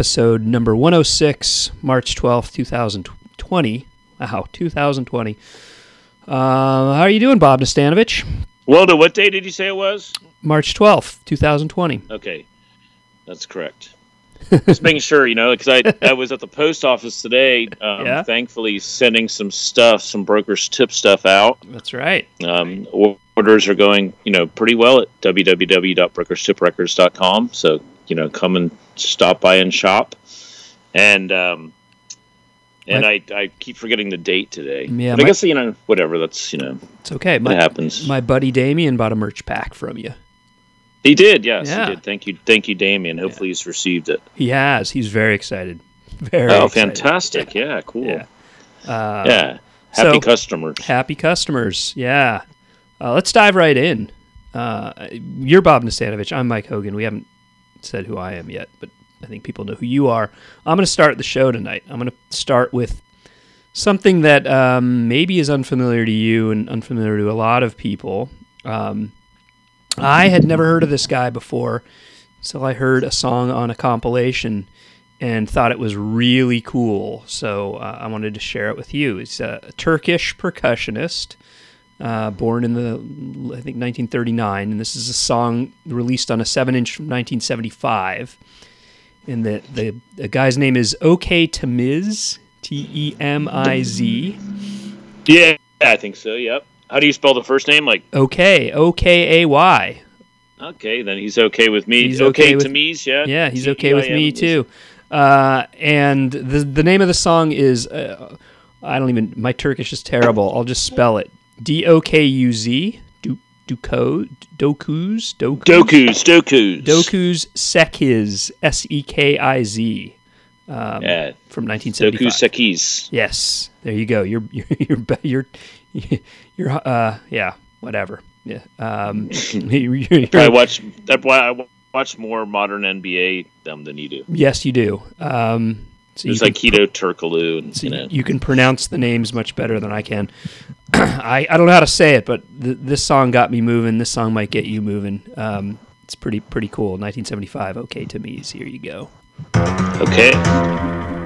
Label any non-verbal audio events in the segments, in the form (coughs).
episode number 106, March 12th, 2020. Wow, 2020. Uh, how are you doing, Bob Nastanovich? Waldo, what day did you say it was? March 12th, 2020. Okay, that's correct. (laughs) Just making sure, you know, because I, I was at the post office today, um, Yeah. thankfully sending some stuff, some brokers tip stuff out. That's right. Um, orders are going, you know, pretty well at www.brokerstiprecords.com. So, you know, come and stop by and shop. And um, and I, I keep forgetting the date today. Yeah, but I my- guess you know whatever. That's you know It's okay. it My, happens. my buddy Damien bought a merch pack from you. he did, yes, Yeah. he did. Thank you, thank you, Damien. Hopefully he's received it. He has. He's very excited. Very Oh, excited. fantastic! Yeah, cool. Yeah. Uh, Yeah. Happy so- customers. Happy customers. Yeah. Uh, let's dive right in. Uh, you're Bob Nastanovich. I'm Mike Hogan. We haven't said who I am yet, but I think people know who you are. I'm going to start the show tonight. I'm going to start with something that um, maybe is unfamiliar to you and unfamiliar to a lot of people. Um, I had never heard of this guy before, so I heard a song on a compilation and thought it was really cool. So uh, I wanted to share it with you. He's a Turkish percussionist, uh, born in the I think 1939, and this is a song released on a seven-inch from 1975. And the, the the guy's name is Okay Temiz, T E M I Z. Yeah, I think so. Yep. How do you spell the first name? Like, OK O K A Y. okay, then he's okay with me. He's okay, okay with- me, yeah. Yeah, he's okay with me too. Uh, and the the name of the song is uh, I don't even my Turkish is terrible. I'll just spell it D O K U Z Du Duko Dokuz Dokuz Doku's, Doku's. Dokuz Sekiz S E K I Z um, Yeah. from 1975. Dokuz Sekiz. Yes, there you go. (laughs) You're you're you're you're, you're uh yeah whatever yeah um (laughs) (laughs) I watch. I watch more modern NBA them than you do. yes you do um so It's like can- Hedo Turkoglu, and So you you, know. you can pronounce the names much better than I can. (clears throat) I, I don't know how to say it, but th- this song got me moving. This song might get you moving. Um, it's pretty pretty cool. 1975. Okay Temiz. Here you go. Okay.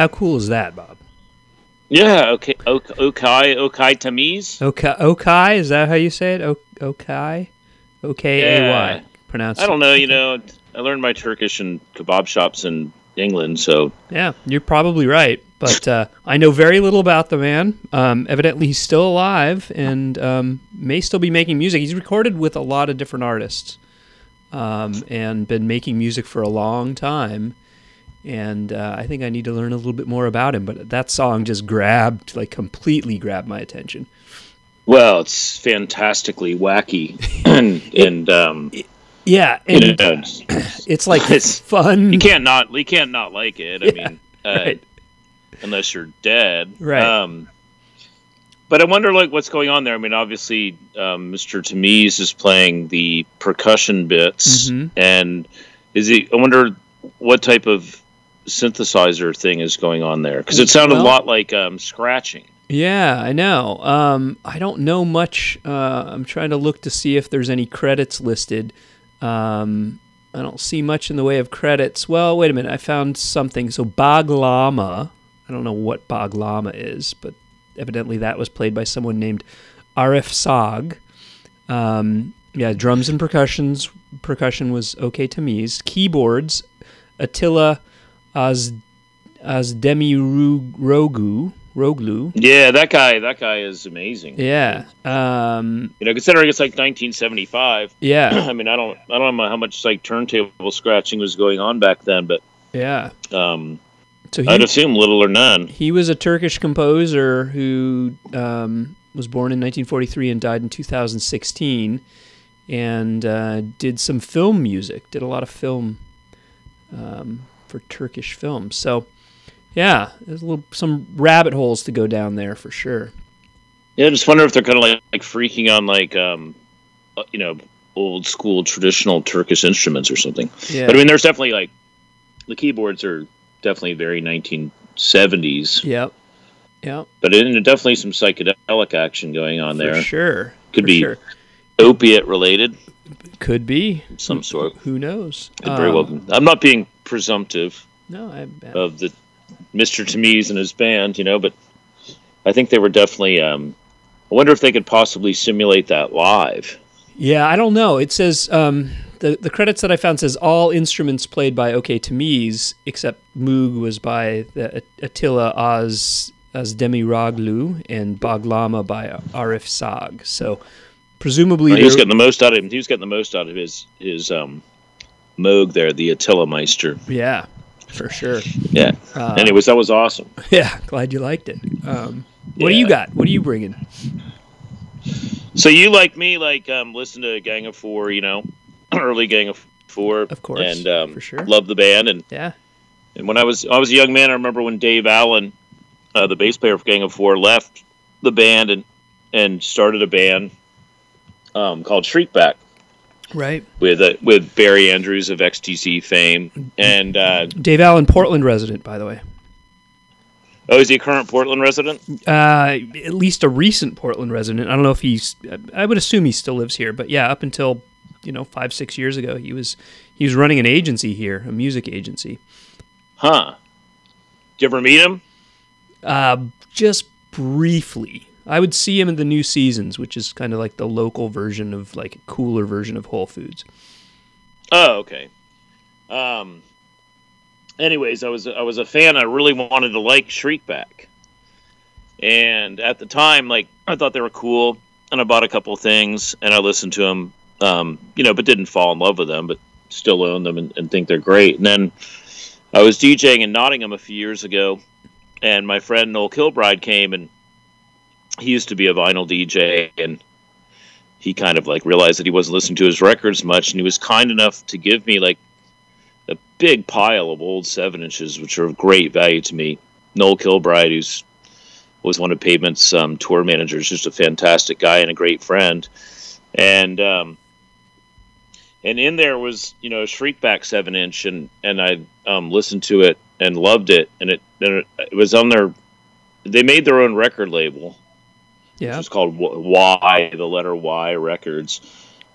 How cool is that, Bob? Yeah, okay, ok- okay, Okai Tamiz. Okay, Okai, is that how you say it? Okay, Okai, O K A Y. Yeah. Pronounced. I don't know. You know, I learned my Turkish in kebab shops in England, so Yeah, you're probably right, but uh, I know very little about the man. Um, evidently, he's still alive and um, may still be making music. He's recorded with a lot of different artists um, and been making music for a long time. And uh, I think I need to learn a little bit more about him. But that song just grabbed, like, completely grabbed my attention. well, it's fantastically wacky, (laughs) and and um, Yeah, and it's- (clears throat) it's like it's- fun. you can't not you can't not like it. I Yeah, mean, (laughs) uh, right. unless you're dead, Right. Um, but I wonder, like, what's going on there. I mean, obviously, um, Mr. Temiz is playing the percussion bits, Mhm. and is he? I wonder what type of synthesizer thing is going on there because it sounded Well- a lot like um, scratching. Yeah, I know. Um, I don't know much. Uh, I'm trying to look to see if there's any credits listed. Um, I don't see much in the way of credits. Well, wait a minute. I found something. So Baglama. I don't know what Baglama is, but evidently that was played by someone named Arif Sag. Um, yeah, drums and percussions. Percussion was okay to Temiz. Keyboards, Attila Az Azdemi Rogu. Roglu. Yeah, that guy. That guy is amazing. Yeah. Um, You know, considering it's like 1975. yeah. (clears throat) I mean, I don't, I don't know how much like turntable scratching was going on back then, but Yeah. um, So I'd assume little or none. he was a Turkish composer who um, was born in 1943 and died in 2016 and uh, did some film music, did a lot of film um, for Turkish films. So, yeah, there's a little, some rabbit holes to go down there for sure. Yeah, I just wonder if they're kind of like, like freaking on like, um, uh, you know, old school traditional Turkish instruments or something. Yeah. But I mean, there's definitely like the keyboards are definitely very 1970s, Yep. Yep. but in definitely some psychedelic action going on For there. sure. Could for be sure. Opiate related, Could be. some sort. Who knows? Could very well. Um, be. I'm not being presumptive No, I, of the Mr. Temiz and his band, you know, but I think they were definitely. Um, I wonder if they could possibly simulate that live. Yeah, I don't know. It says um, the the credits that I found says all instruments played by Okay Temiz except Moog was by the Attila Az Ozdemiroglu and Baglama by Arif Sag. So presumably he was getting the most out of him. He was getting the most out of his his um, Moog there, the Attila Meister. yeah, for sure. Yeah. Uh, Anyways, that was awesome. yeah, glad you liked it. Um, what do you got? What are you bringing? So you like me, like um, listen to Gang of Four, you know, (clears throat) early Gang of Four, Of course, and um, for sure. love the band. And Yeah, and when I was I was a young man, I remember when Dave Allen, uh, the bass player of Gang of Four, left the band and and started a band um, called Shriekback right. with uh, with Barry Andrews of XTC fame, and uh, Dave Allen, Portland resident, by the way. oh, is he a current Portland resident? Uh, at least a recent Portland resident. I don't know if he's. I would assume he still lives here, but yeah, up until you know five six years ago, he was he was running an agency here, a music agency. Huh? Did you ever meet him? Uh, just briefly, I would see him in the New Seasons, which is kind of like the local version of like cooler version of Whole Foods. Oh, okay. Um. Anyways, I was I was a fan. I really wanted to like Shriekback, and at the time, like I thought they were cool, and I bought a couple things, and I listened to them. Um, you know, but didn't fall in love with them, but still own them and, and think they're great. And then I was DJing in Nottingham a few years ago, and my friend Noel Kilbride came, and he used to be a vinyl DJ, and he kind of like realized that he wasn't listening to his records much, and he was kind enough to give me like a big pile of old seven inches, which are of great value to me. Noel Kilbride, who's was one of Pavement's um, tour managers, just a fantastic guy and a great friend, and um, and in there was you know a Shriekback seven inch, and and I um, listened to it and loved it, and it and it, it was on their they made their own record label, Yeah, which is called Y, the letter Y Records.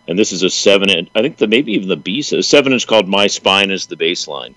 And this is a seven inch. I think the maybe even the B seven inch called "My Spine Is the Bassline."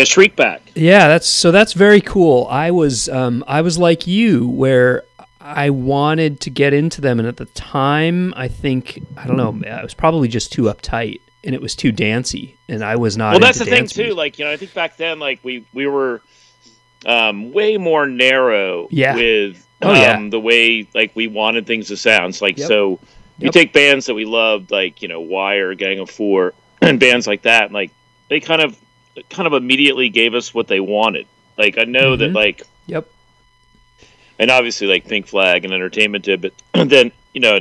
Yeah, Shriekback. Yeah, that's so that's very cool. I was um I was like you where I wanted to get into them and at the time I think I don't know, I was probably just too uptight and it was too dancey and I was not well that's the thing too like you know i think back then like we we were um way more narrow Yeah. with Oh, um yeah. the way like we wanted things to sound so, like Yep. so you Yep. take bands that we loved like you know wire gang of four and (clears throat) bands like that and, like they kind of kind of immediately gave us what they wanted like i know that Mhm. like Yep. and obviously like Pink Flag and Entertainment did, but (clears throat) then you know,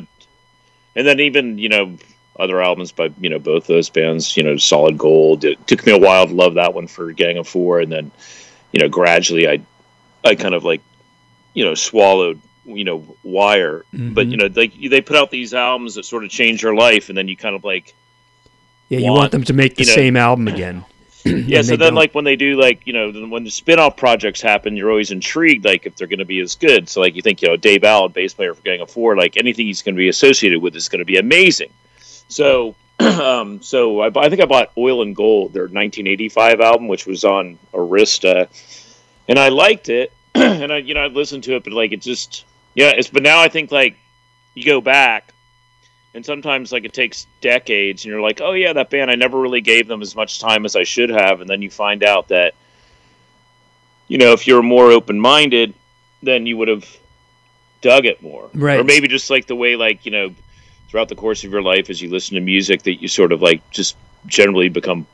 and then even you know other albums by you know both those bands, you know, Solid Gold. It took me a while to love that one for Gang of Four, and then you know gradually I I kind of like you know swallowed you know Wire, but Mhm. you know like they put out these albums that sort of change your life, and then you kind of like Yeah, you want, want, them to make the you know- same album again. (clears throat) yeah. So then don't. like when they do like you know when the spin-off projects happen, you're always intrigued like if they're going to be as good. So like you think you know Dave Allen, bass player for Gang of Four, like anything he's going to be associated with is going to be amazing. So (clears throat) um, so I, I think I bought Oil and Gold, their 1985 album, which was on Arista, and I liked it. (clears throat) and I you know I listened to it, but like it just yeah. It's but now I think like you go back. And sometimes, like it takes decades, and you're like, "Oh yeah, that band. I never really gave them as much time as I should have." And then you find out that, you know, if you're more open-minded, then you would have dug it more, Right. Or maybe just like the way, like you know, throughout the course of your life, as you listen to music, that you sort of like just generally become.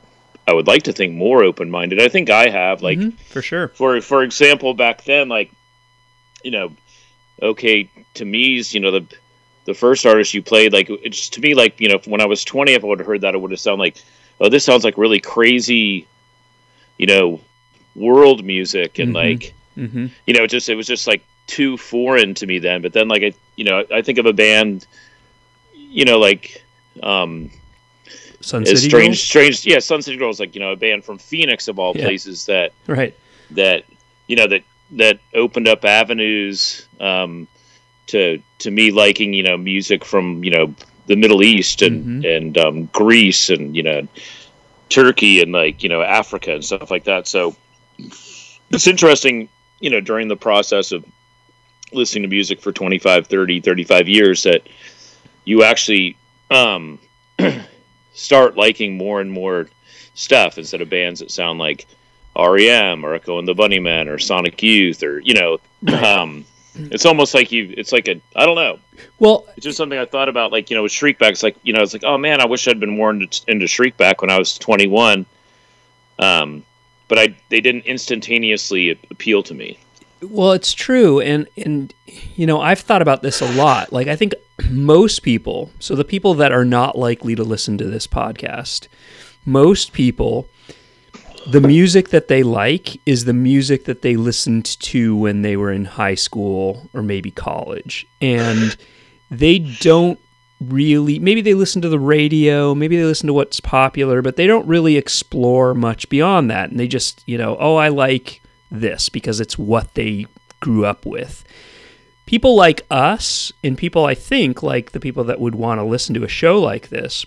I would like to think more open-minded. I think I have, like, Mhm, for sure. for for example, back then, like, you know, okay, Temiz's, you know, the the first artist you played, like, it's to me, like, you know, when I was twenty, if I would have heard that, it would have sounded like, oh, this sounds like really crazy, you know, world music, and Mhm. like, hmm you know, it just it was just like too foreign to me then. But then, like, I, you know, I think of a band, you know, like, um, Sun City strange, Girls? strange, yeah, Sun City Girls, like, you know, a band from Phoenix of all Yeah. places that Right. that you know that that opened up avenues um, to to me liking you know music from you know the Middle East and Mhm. and um, Greece and you know Turkey and like you know Africa and stuff like that. So it's interesting, you know, during the process of listening to music for 25, 30, 35 years that you actually um, (clears throat) start liking more and more stuff instead of bands that sound like REM or Echo and the Bunnymen or Sonic Youth or you know, um, it's almost like you. It's like a I don't know. Well, It's just something I thought about, like you know, with Shriekback. It's like you know, it's like oh man, I wish I'd been warned into, Shriekback when I was 21. Um, but I they didn't instantaneously appeal to me. Well, it's true, and and you know I've thought about this a lot. Like I think (clears throat) most people, so the people that are not likely to listen to this podcast, most people, the music that they like is the music that they listened to when they were in high school or maybe college, and they don't really maybe they listen to the radio maybe they listen to what's popular but they don't really explore much beyond that. And they just you know oh i like this because it's what they grew up with. People like us and people i think like the people that would want to listen to a show like this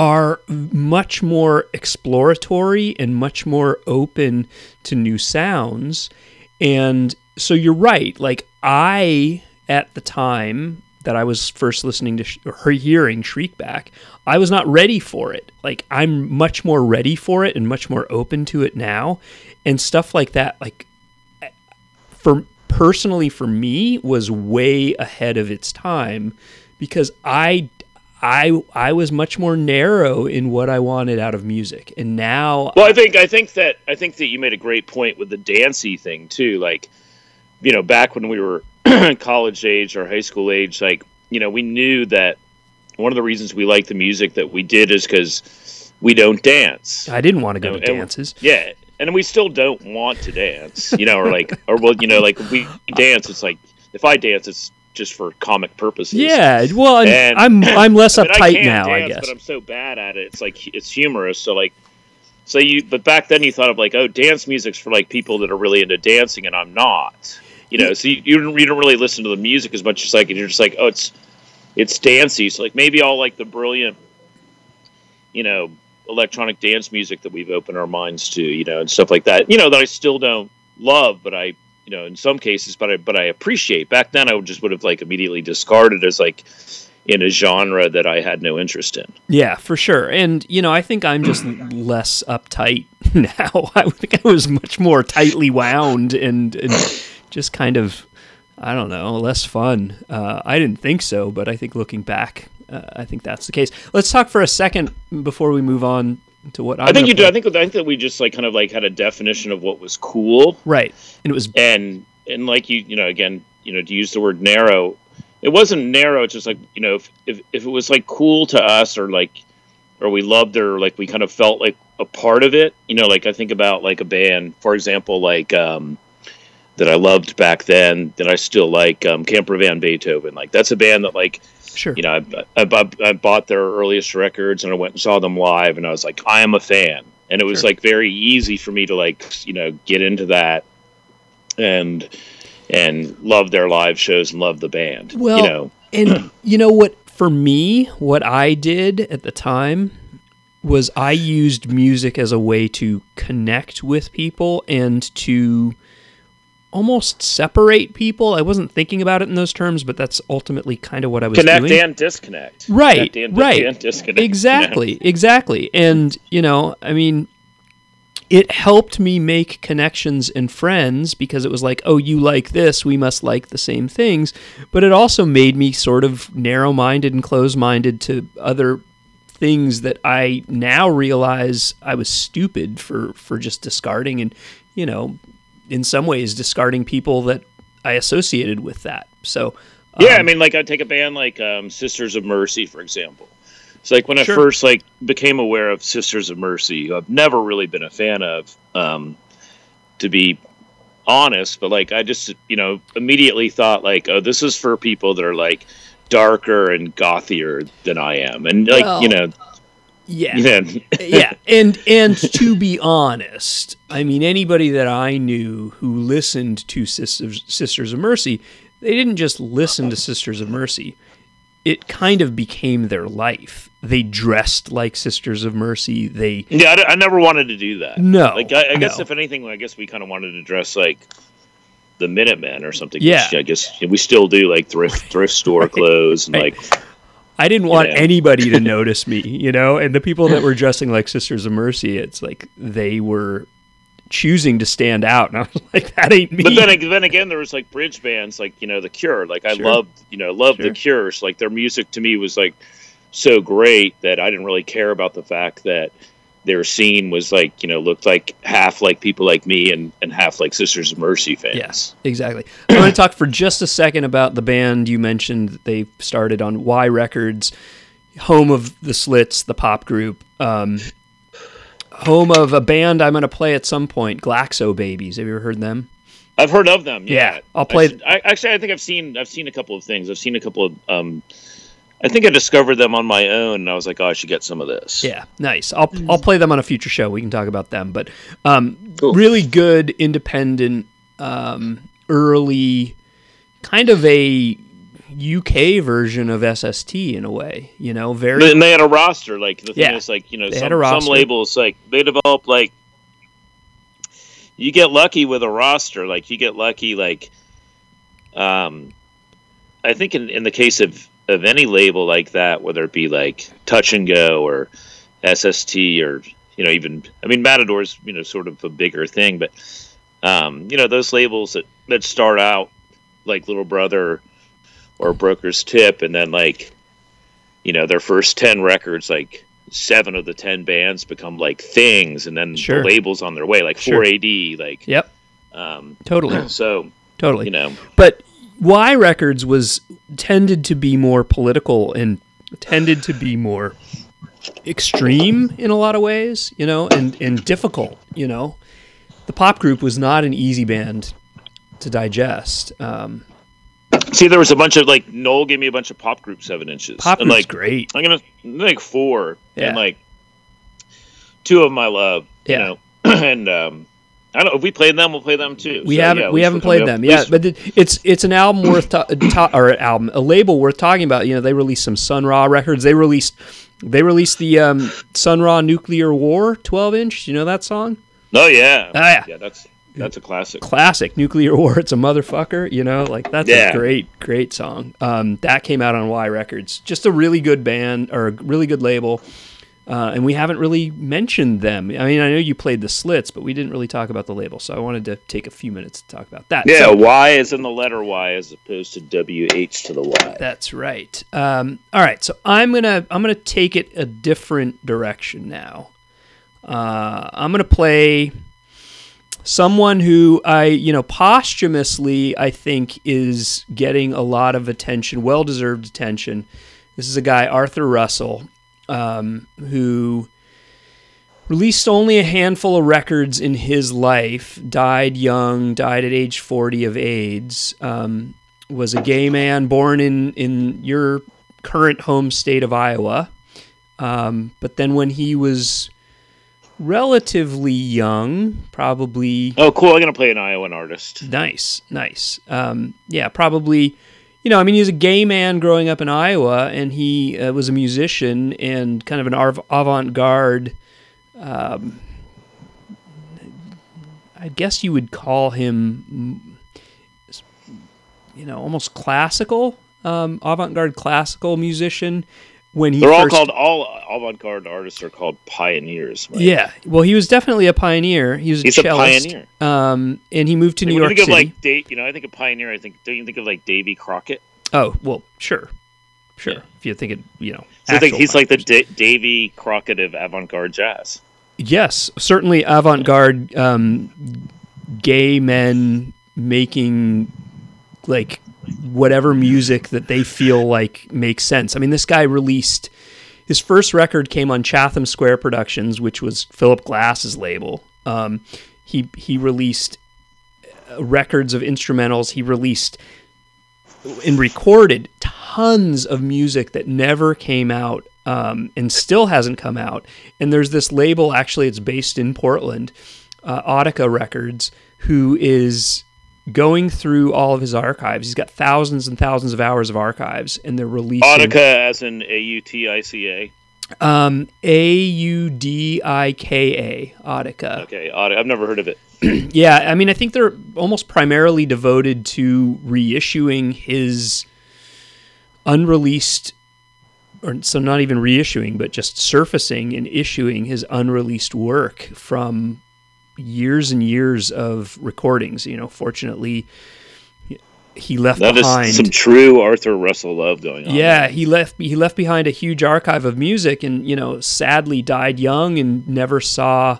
are much more exploratory and much more open to new sounds and so you're right like i at the time that I was first listening to sh- or hearing Shriekback, I was not ready for it. Like I'm much more ready for it and much more open to it now, and stuff like that. Like for personally for me was way ahead of its time because I. I I was much more narrow in what I wanted out of music, and now Well, I think I think that I think that you made a great point with the dancey thing too. Like, you know, back when we were (clears throat) college age or high school age, like you know, we knew that one of the reasons we liked the music that we did is because we don't dance. I didn't want to go to dances. Yeah, and we still don't want to dance, you know, or like, or well, you know, like we (laughs) dance, it's like if I dance, it's just for comic purposes. Yeah, well, and And- I'm (laughs) I'm less I mean, I uptight can now, I guess. But I'm so bad at it. It's like it's humorous. So like, so you. But back then you thought of like, oh, dance music's for like people that are really into dancing, and I'm not. You know, so you, you don't you don't really listen to the music as much as like, and you're just like, oh, it's it's dancey. So like maybe all like the brilliant, you know, electronic dance music that we've opened our minds to, you know, and stuff like that. You know, that I still don't love, but I, you know, in some cases, but I but I appreciate. Back then, I would just would have like immediately discarded as like in a genre that I had no interest in. Yeah, for sure. And you know, I think I'm just (clears throat) less uptight (laughs) now. I think I was much more tightly wound and, and just kind of, I don't know, less fun. Uh, I didn't think so, but I think looking back, uh, I think that's the case. Let's talk for a second before we move on to what I'm i think you do. play. I think I think that we just like kind of like had a definition of what was cool, right, and it was and and like you you know again you know to use the word narrow, it wasn't narrow. It's just like you know if if, if it was like cool to us or like or we loved or like we kind of felt like a part of it. You know, like I think about like a band, for example, like um, that I loved back then that I still like, um, Camper Van Beethoven. Like that's a band that like sure. you know I, I, I- bought their earliest records and I went and saw them live and I was like I am a fan and it was Sure. like very easy for me to like you know get into that and and love their live shows and love the band. Well, you know, (clears throat) And you know what? For me, what I did at the time was I used music as a way to connect with people and to almost separate people. I wasn't thinking about it in those terms, but that's ultimately kind of what I was doing. connect doing. and disconnect. Right, and, right. and disconnect. Exactly, exactly. And, you know, I mean, it helped me make connections and friends because it was like, oh, you like this, we must like the same things. But it also made me sort of narrow minded and close minded to other things that I now realize I was stupid for, for just discarding and, you know, in some ways discarding people that I associated with that. So, Yeah, I um, mean, like I'd take a band like um, Sisters of Mercy, for example. It's like when Sure. I first like became aware of Sisters of Mercy, who I've never really been a fan of, um, to be honest. But like, I just you know immediately thought like, oh, this is for people that are like darker and gothier than I am, and like Well, you know, yeah. you (laughs) yeah, and and (laughs) to be honest, I mean anybody that I knew who listened to Sisters Sisters of Mercy, they didn't just listen to Sisters of Mercy. it kind of became their life. They dressed like Sisters of Mercy. They Yeah, I, I never wanted to do that. no, Like I, I guess no. if anything, I guess we kind of wanted to dress like the Minutemen or something. Yeah. I guess we still do like thrift thrift store (laughs) clothes and Right. like I didn't want know. anybody to (laughs) notice me, you know. And the people that were dressing like Sisters of Mercy, it's like they were choosing to stand out, and I was like, (laughs) that ain't me. But then, then again, there was like bridge bands, like you know, The Cure. Like I Sure. loved, you know, loved Sure. The Cure. So, like their music to me was like so great that I didn't really care about the fact that their scene was like, you know, looked like half like people like me and and half like Sisters of Mercy fans. Yes, exactly. I want to talk for just a second about the band you mentioned. that They started on Y Records, home of the Slits, the pop group. Um, home of a band I'm going to play at some point, Glaxo Babies. Have you ever heard them? I've heard of them. Yeah, Yeah, I'll play- I, should- I- actually, I think I've seen I've seen a couple of things. I've seen a couple of. um I think I discovered them on my own, and I was like, oh, I should get some of this. Yeah, nice. I'll I'll play them on a future show. We can talk about them, but um, Cool. really good independent, um, early, kind of a UK version of SST in a way. You know, very And they had a roster. Like the thing Yeah. is, like you know, some, some labels like they develop like you get lucky with a roster. Like you get lucky, like um, I think in in the case of of any label like that, whether it be like Touch and Go or SST or you know even I mean Matador's you know sort of a bigger thing, but um, you know those labels that that start out like Little Brother or Broker's Tip, and then like you know their first 10 records like seven of the 10 bands become like things and then Sure. the labels on their way like Sure. 4ad like Yep, um totally, (clears throat) so totally. you know But Y Records was tended to be more political and tended to be more extreme in a lot of ways, you know, and and difficult, you know. The pop group was not an easy band to digest. Um, see there was a bunch of like noel gave me a bunch of pop group seven inches pop and group's like great. i'm gonna like four Yeah. and like two of them i love Yeah. you know (clears throat) and um i don't know if we played them we'll play them too We So, haven't yeah, we haven't played them. Yeah, but it's it's an album worth ta- (coughs) ta- or album a label worth talking about. You know, they released some Sun Ra records. They released they released the um, Sun Ra Nuclear War 12 inch. You know that song? oh yeah Oh, yeah. yeah that's that's a classic classic nuclear war it's a motherfucker you know like that's Yeah. a great great song um, that came out on y records just a really good band or a really good label uh, and we haven't really mentioned them. I mean i know you played the slits but we didn't really talk about the label so i wanted to take a few minutes to talk about that. Yeah So- y is in the letter y as opposed to wh to the y. That's right. Um, all right so i'm gonna i'm gonna take it a different direction now. Uh, i'm gonna play someone who I, you know, posthumously, I think is getting a lot of attention, well deserved attention. This is a guy, Arthur Russell, um, who released only a handful of records in his life, died young, died at age 40 of AIDS, um, was a gay man born in, in your current home state of Iowa. Um, but then when he was relatively young, probably Oh, cool! I'm gonna play an Iowan artist. nice, nice. Um, yeah, probably. You know, I mean, he was a gay man growing up in Iowa, and he uh, was a musician and kind of an av- avant-garde. Um, I guess you would call him, you know, almost classical, um, avant-garde classical musician. When he They're all called all avant-garde artists are called pioneers. Right? Yeah, well, he was definitely a pioneer. He was a He's a pioneer. Um, and he moved to New when York you think City. of like Dave, you know, I think of pioneer. I think don't you think of like Davy Crockett? oh, well, sure, sure. Yeah. If you think it, you know, So think he's like the da- Davy Crockett of avant-garde jazz. yes, certainly avant-garde um, gay men making like whatever music that they feel like makes sense. I mean, this guy released his first record came on Chatham Square Productions, which was Philip Glass's label. Um, he he released uh, records of instrumentals. He released and recorded tons of music that never came out um, and still hasn't come out. And there's this label, actually, it's based in Portland, uh, Audika Records, who is going through all of his archives. He's got thousands and thousands of hours of archives, and they're releasing Audika as in A U T I C A. um, A U D I K A Audika. Okay, Audi- I've never heard of it. (clears throat) Yeah, I mean, I think they're almost primarily devoted to reissuing his unreleased, or so not even reissuing, but just surfacing and issuing his unreleased work from years and years of recordings. You know, fortunately, he left That is behind. some true Arthur Russell love going on. Yeah, he left he left behind a huge archive of music and, you know, sadly died young and never saw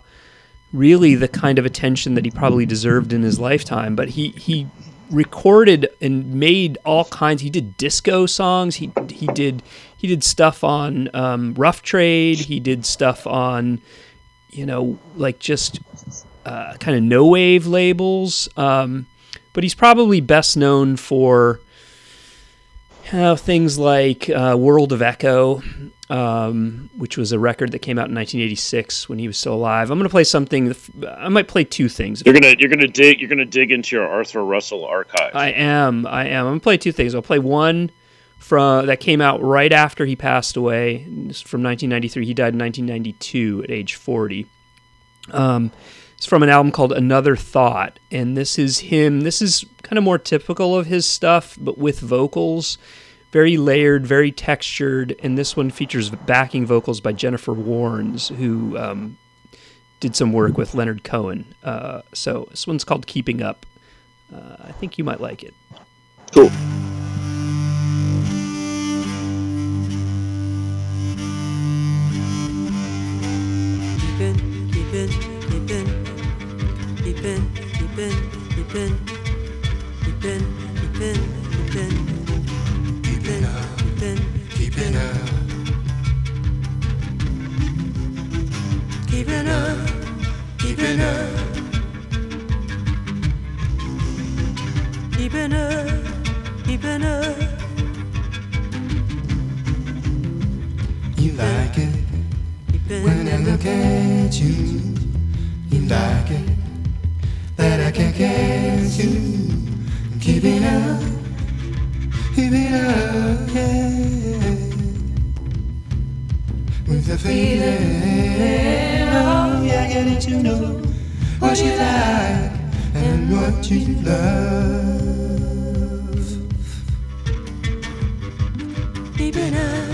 really the kind of attention that he probably deserved in his lifetime, but he he recorded and made all kinds he did disco songs, he he did he did stuff on um, Rough Trade, he did stuff on you know, like just uh, kind of no wave labels. Um, but he's probably best known for uh, things like uh, World of Echo, um, which was a record that came out in 1986 when he was still alive. I'm going to play something. I might play two things. You're gonna you're gonna dig you're gonna dig into your Arthur Russell archive. I am. I am. I'm gonna play two things. I'll play one from that came out right after he passed away. From 1993. He died in 1992 at age 40. Um, it's from an album called Another Thought, and this is him. This is kind of more typical of his stuff, but with vocals, very layered, very textured. And this one features backing vocals by Jennifer Warnes, who um, did some work with Leonard Cohen. Uh, so this one's called Keeping Up. Uh, I think you might like it. cool. Keepin' up, keepin' up. Keepin' up, keepin' up. You like it when I look at you. You like it that I can't get you. Keeping up, keeping up, yeah. With the feeling, oh yeah, getting to know what you like and what you love. Keeping up,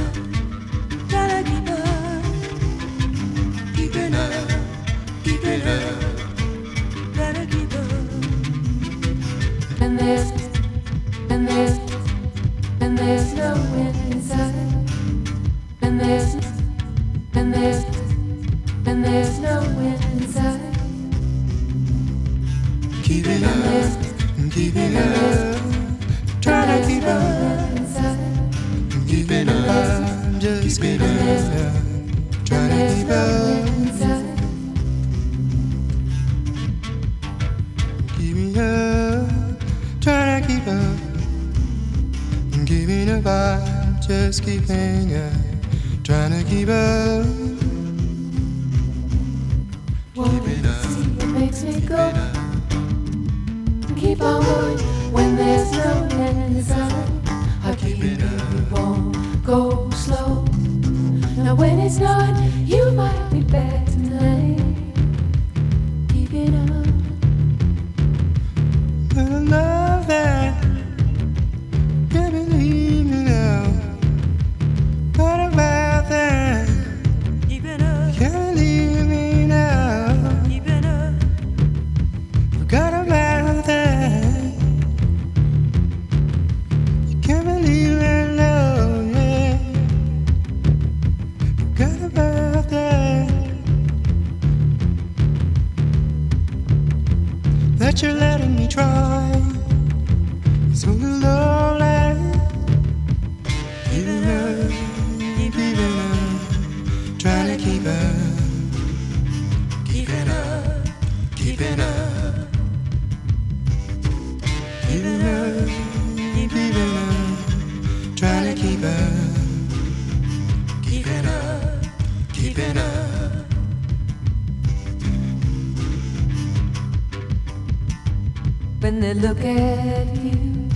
look at you,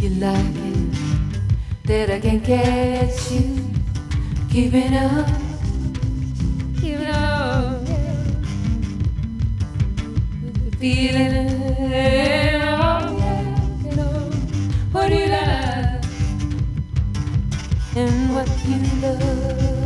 you like it. That I can catch you keeping up, keeping up. With the feeling, you know what you like and what you love.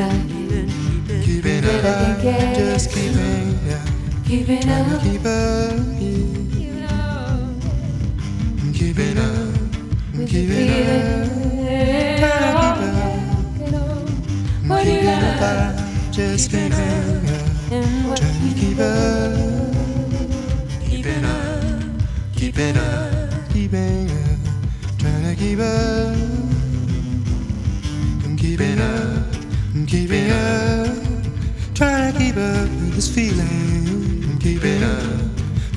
It. keeping, Keeping That I up, just keeping up, Keeping up, keep up, keeping up. keeping up, keeping up, Trying keep you keeping like up, just keeping up, trying to keep up, keeping up, keeping up, keeping up, trying to keep up, keeping up, keeping up, trying to keep up with this feeling, I'm keeping up,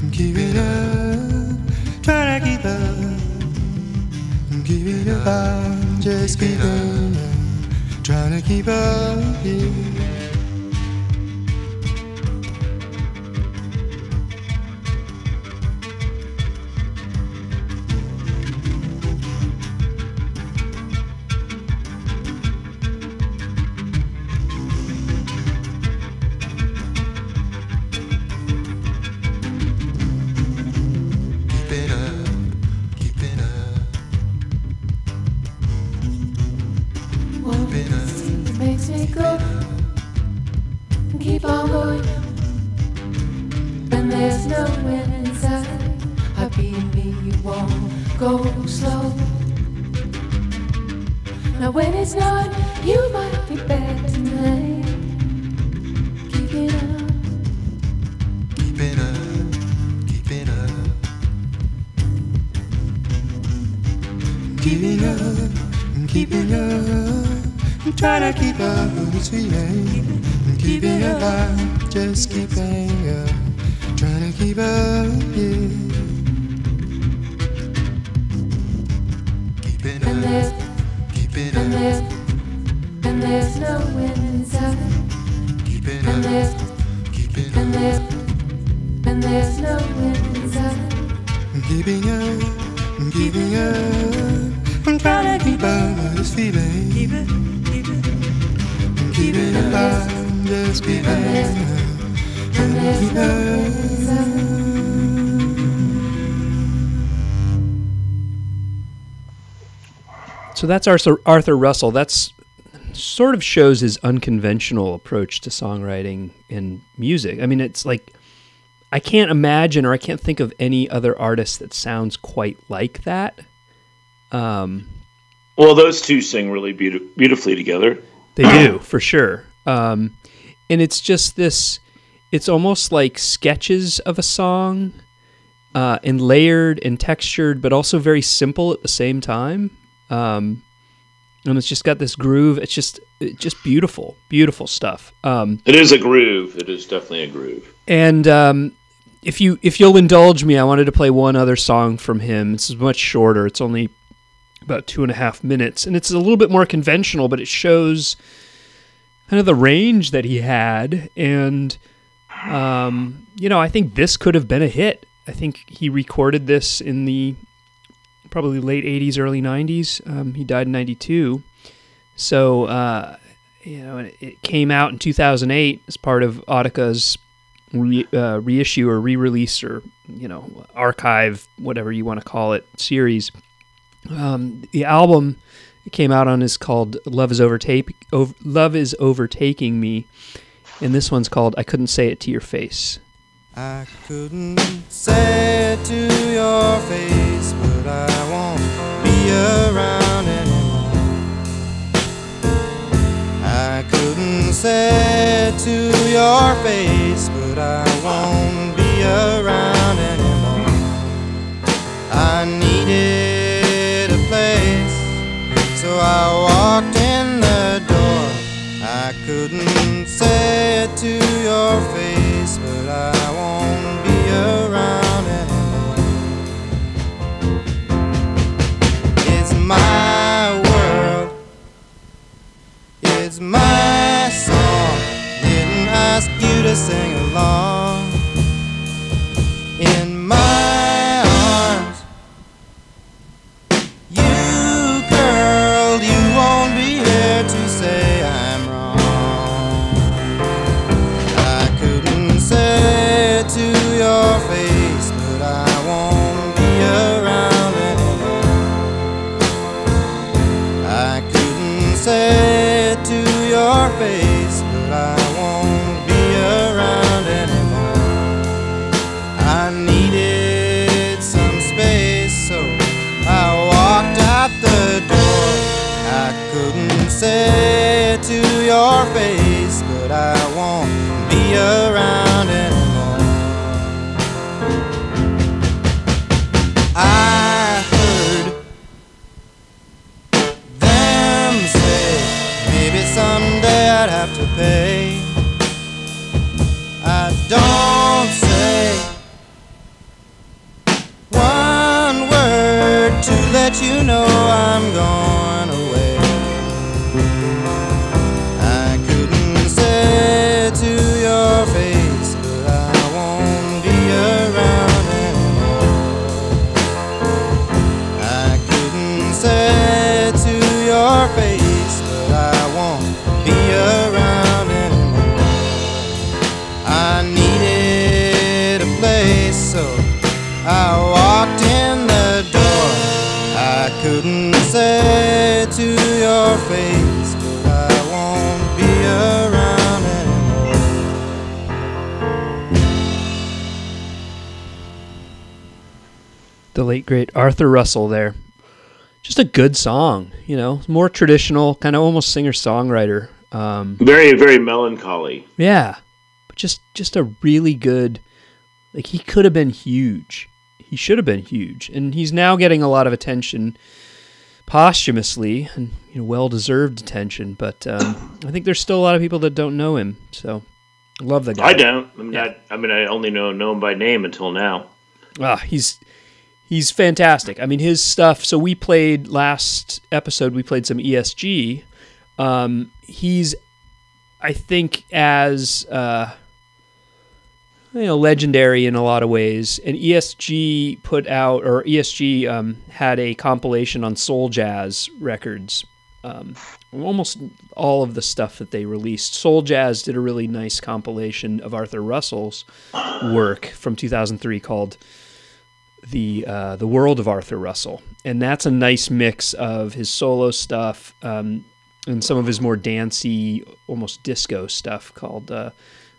I'm keeping up, trying to keep up, I'm keeping up, I'm just keeping up, trying to keep up, yeah. Keeping up, keeping up. Trying to keep up with this feeling, keeping up, just keeping up, trying to keep up, yeah. So that's Arthur, Arthur Russell. That's sort of shows his unconventional approach to songwriting and music. I mean, it's like I can't imagine or I can't think of any other artist that sounds quite like that. Um, Well, those two sing really beauti- beautifully together. They do, (clears throat) for sure. Um, and it's just this, it's almost like sketches of a song, uh, and layered and textured, but also very simple at the same time. Um, and it's just got this groove. It's just, it's just beautiful, beautiful stuff. Um, It is a groove. It is definitely a groove. and um, if you if you'll indulge me, I wanted to play one other song from him. This is much shorter. It's only about two and a half minutes, and it's a little bit more conventional, but it shows kind of the range that he had. And um, you know, I think this could have been a hit. I think he recorded this in the probably late '80s, early '90s. Um, he died in '92, so uh, you know, it- came out in 2008 as part of Audika's re, uh, reissue or re-release or you know archive, whatever you want to call it, series. Um, the album it came out on is called "Love Is Overtake Ov- Love Is Overtaking Me," and this one's called "I Couldn't Say It to Your Face." I couldn't say it to your face, but I won't be around anymore. I couldn't say it to your face, The late great Arthur Russell there. Just a good song, you know, more traditional, kind of almost singer songwriter. Um, Very, very melancholy. yeah, but just just a really good. Like he could have been huge. He should have been huge, and he's now getting a lot of attention posthumously, and you know, well deserved attention. But um, I think there's still a lot of people that don't know him. So I love the guy. I don't. I mean, Yeah. I, I mean, I only know know him by name until now. Ah, he's he's fantastic. I mean, his stuff. So we played last episode. We played some ESG. Um, he's, I think, as uh, you know, legendary in a lot of ways. And ESG put out, or ESG um, had a compilation on soul jazz records. Um, almost all of the stuff that they released. Soul Jazz did a really nice compilation of Arthur Russell's work from 2003 called the uh, the world of Arthur Russell, and that's a nice mix of his solo stuff um, and some of his more dancey, almost disco stuff. Called uh,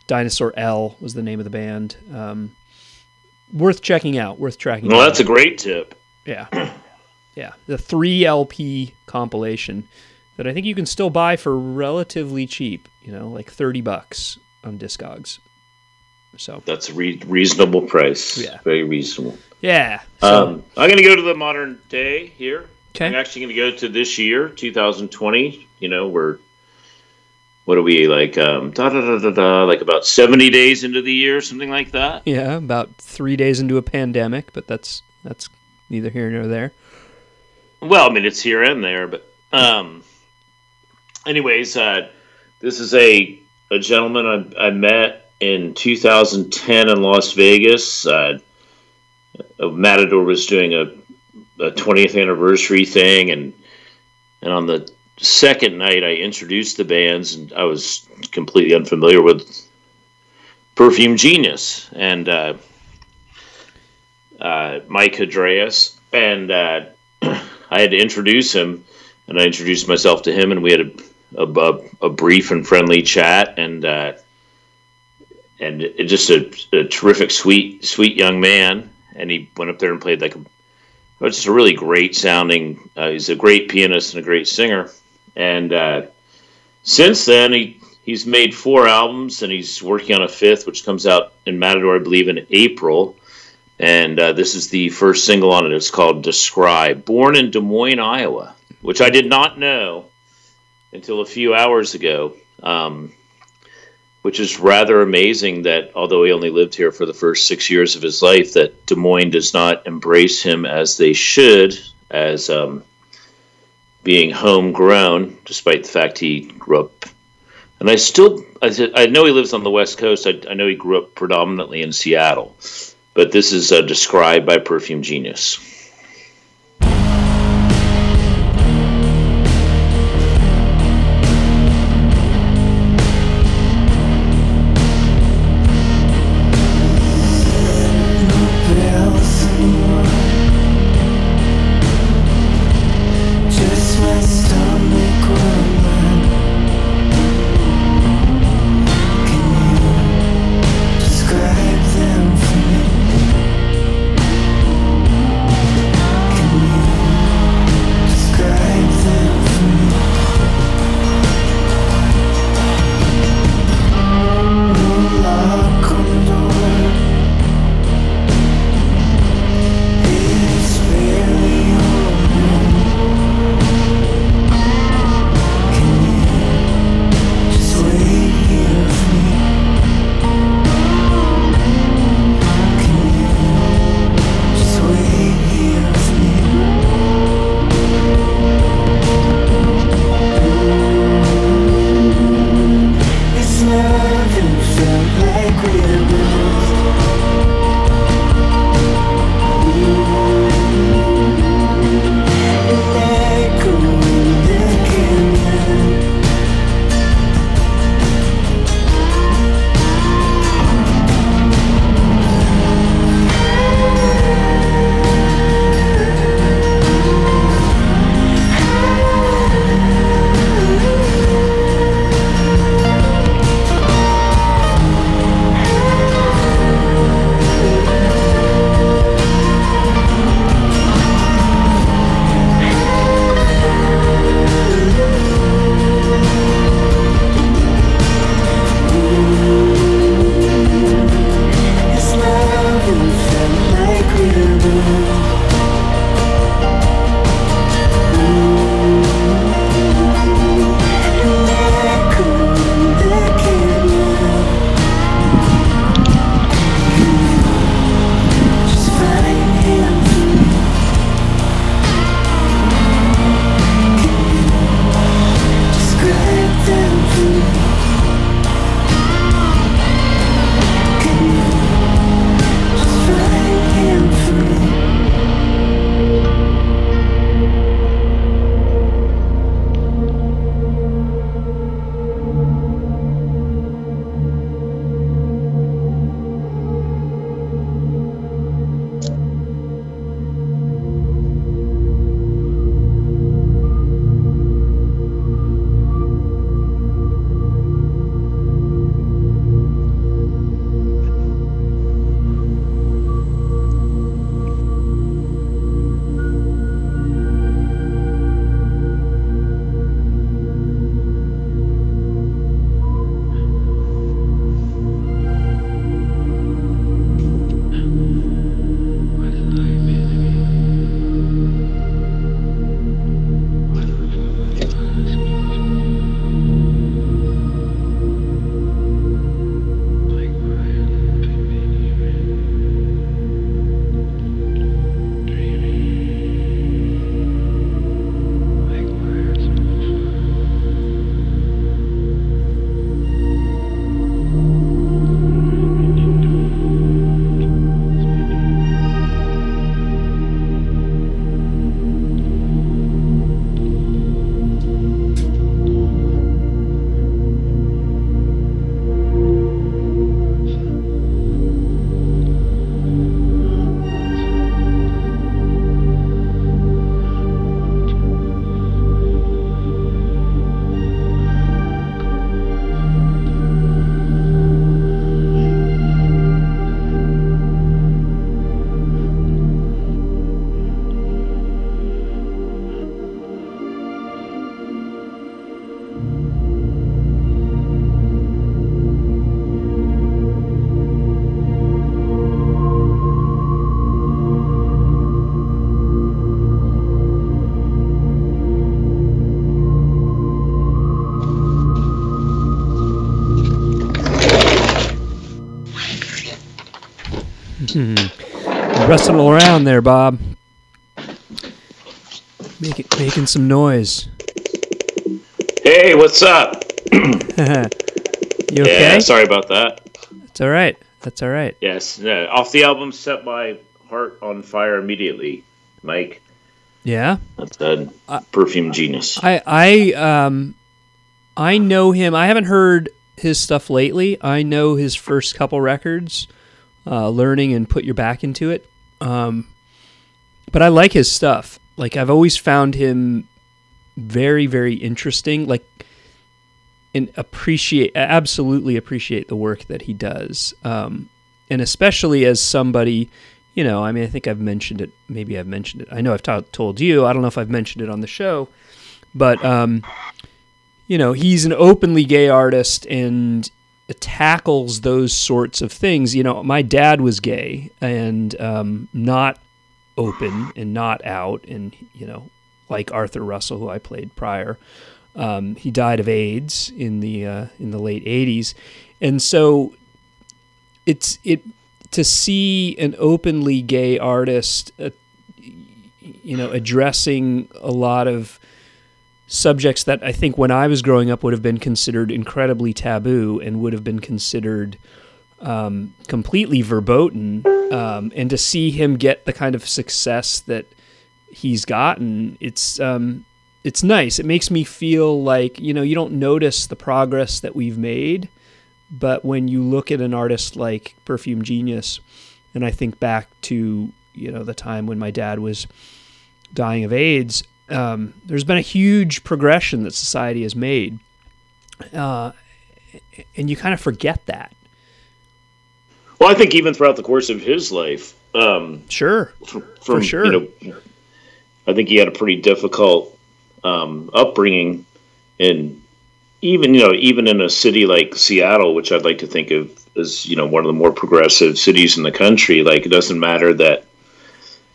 Dinosaur L was the name of the band. Um, worth checking out. Worth tracking. Well, down. that's a great tip. yeah, (clears throat) yeah. The three LP compilation that I think you can still buy for relatively cheap. You know, like thirty bucks on Discogs. So That's a re- reasonable price. Yeah. Very reasonable. Yeah. So, Um, I'm going to go to the modern day here. Okay. I'm actually going to go to this year, 2020. You know, we're what are we like? Um, da da da da da. Like about 70 days into the year, something like that. Yeah, about three days into a pandemic, but that's that's neither here nor there. Well, I mean, it's here and there, but um, anyways, uh, this is a a gentleman I, I met in 2010 in Las Vegas. Uh, Matador was doing a, a 20th anniversary thing, and and on the second night, I introduced the bands, and I was completely unfamiliar with Perfume Genius and uh, uh, Mike Hadreas, and uh, (clears throat) I had to introduce him, and I introduced myself to him, and we had a a, a, brief and friendly chat, and uh, and just a, a terrific, sweet, sweet young man. And he went up there and played like a, well, just a really great sounding. Uh, he's a great pianist and a great singer. And uh, since then, he he's made four albums, and he's working on a fifth, which comes out in Matador, I believe, in April. And uh, this is the first single on it. It's called "Describe." Born in Des Moines, Iowa, which I did not know until a few hours ago. Um, which is rather amazing that although he only lived here for the first six years of his life, that Des Moines does not embrace him as they should as um, being homegrown, despite the fact he grew up and I still I, said- I know he lives on the West Coast. I, I know he grew up predominantly in Seattle, but this is uh, Describe by Perfume Genius. Rustling around there, Bob. Making making some noise. Hey, what's up? (clears throat) You okay? Yeah, sorry about that. It's all right. That's all right. Yes, off the album "Set My Heart on Fire Immediately," Mike. Yeah. That's a perfume genius. I I um I know him. I haven't heard his stuff lately. I know his first couple records, uh, learning and put your back into it. Um, but I like his stuff. Like I've always found him very very interesting. Like and appreciate absolutely appreciate the work that he does. Um, and especially as somebody you know, I mean, I think I've mentioned it. Maybe I've mentioned it. I know I've to told you. I don't know if I've mentioned it on the show, but um, you know, he's an openly gay artist and tackles those sorts of things. You know, my dad was gay and um, not open and not out, and you know, like Arthur Russell, who I played prior. Um, he died of AIDS in the uh, in the late '80s, and so it's it to see an openly gay artist, uh, you know, addressing a lot of subjects that I think when I was growing up would have been considered incredibly taboo and would have been considered um, completely verboten, um, and to see him get the kind of success that he's gotten, it's um, it's nice. It makes me feel like you know you don't notice the progress that we've made but when you look at an artist like Perfume Genius, and I think back to you know the time when my dad was dying of AIDS, um, there's been a huge progression that society has made, uh, and you kind of forget that. Well, I think even throughout the course of his life, um, Sure, (laughs) from, For sure. you know, I think he had a pretty difficult um, upbringing, and even you know, even in a city like Seattle, which I'd like to think of as you know one of the more progressive cities in the country, like it doesn't matter that